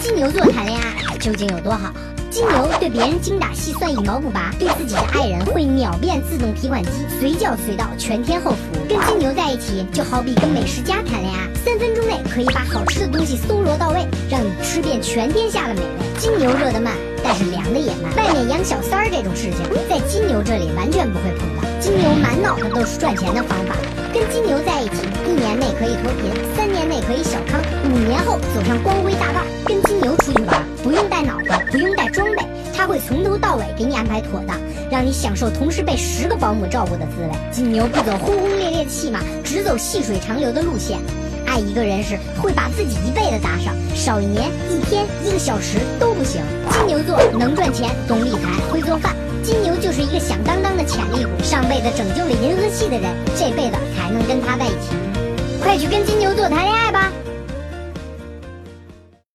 金牛座谈恋爱究竟有多好？金牛对别人精打细算一毛不拔，对自己的爱人会秒变自动提款机，随叫随到，全天候服务。跟金牛在一起就好比跟美食家谈恋爱，三分钟内可以把好吃的东西搜罗到位，让你吃遍全天下的美味。金牛热得慢，但是凉的也慢。外面养小三儿这种事情，在金牛这里完全不会碰到。金牛满脑子都是赚钱的方法。跟金牛在一起，一年内可以脱贫，三年内可以小康，走上光辉大道。跟金牛出去玩，不用带脑子，不用带装备，他会从头到尾给你安排妥当，让你享受同时被十个保姆照顾的滋味。金牛不走轰轰烈烈的戏码，只走细水长流的路线。爱一个人时，会把自己一辈子搭上，少一年、一天、一个小时都不行。金牛座能赚钱，懂理财，会做饭。金牛就是一个响当当的潜力股，上辈子拯救了银河系的人，这辈子还能跟他在一起。快去跟金牛座谈恋爱吧！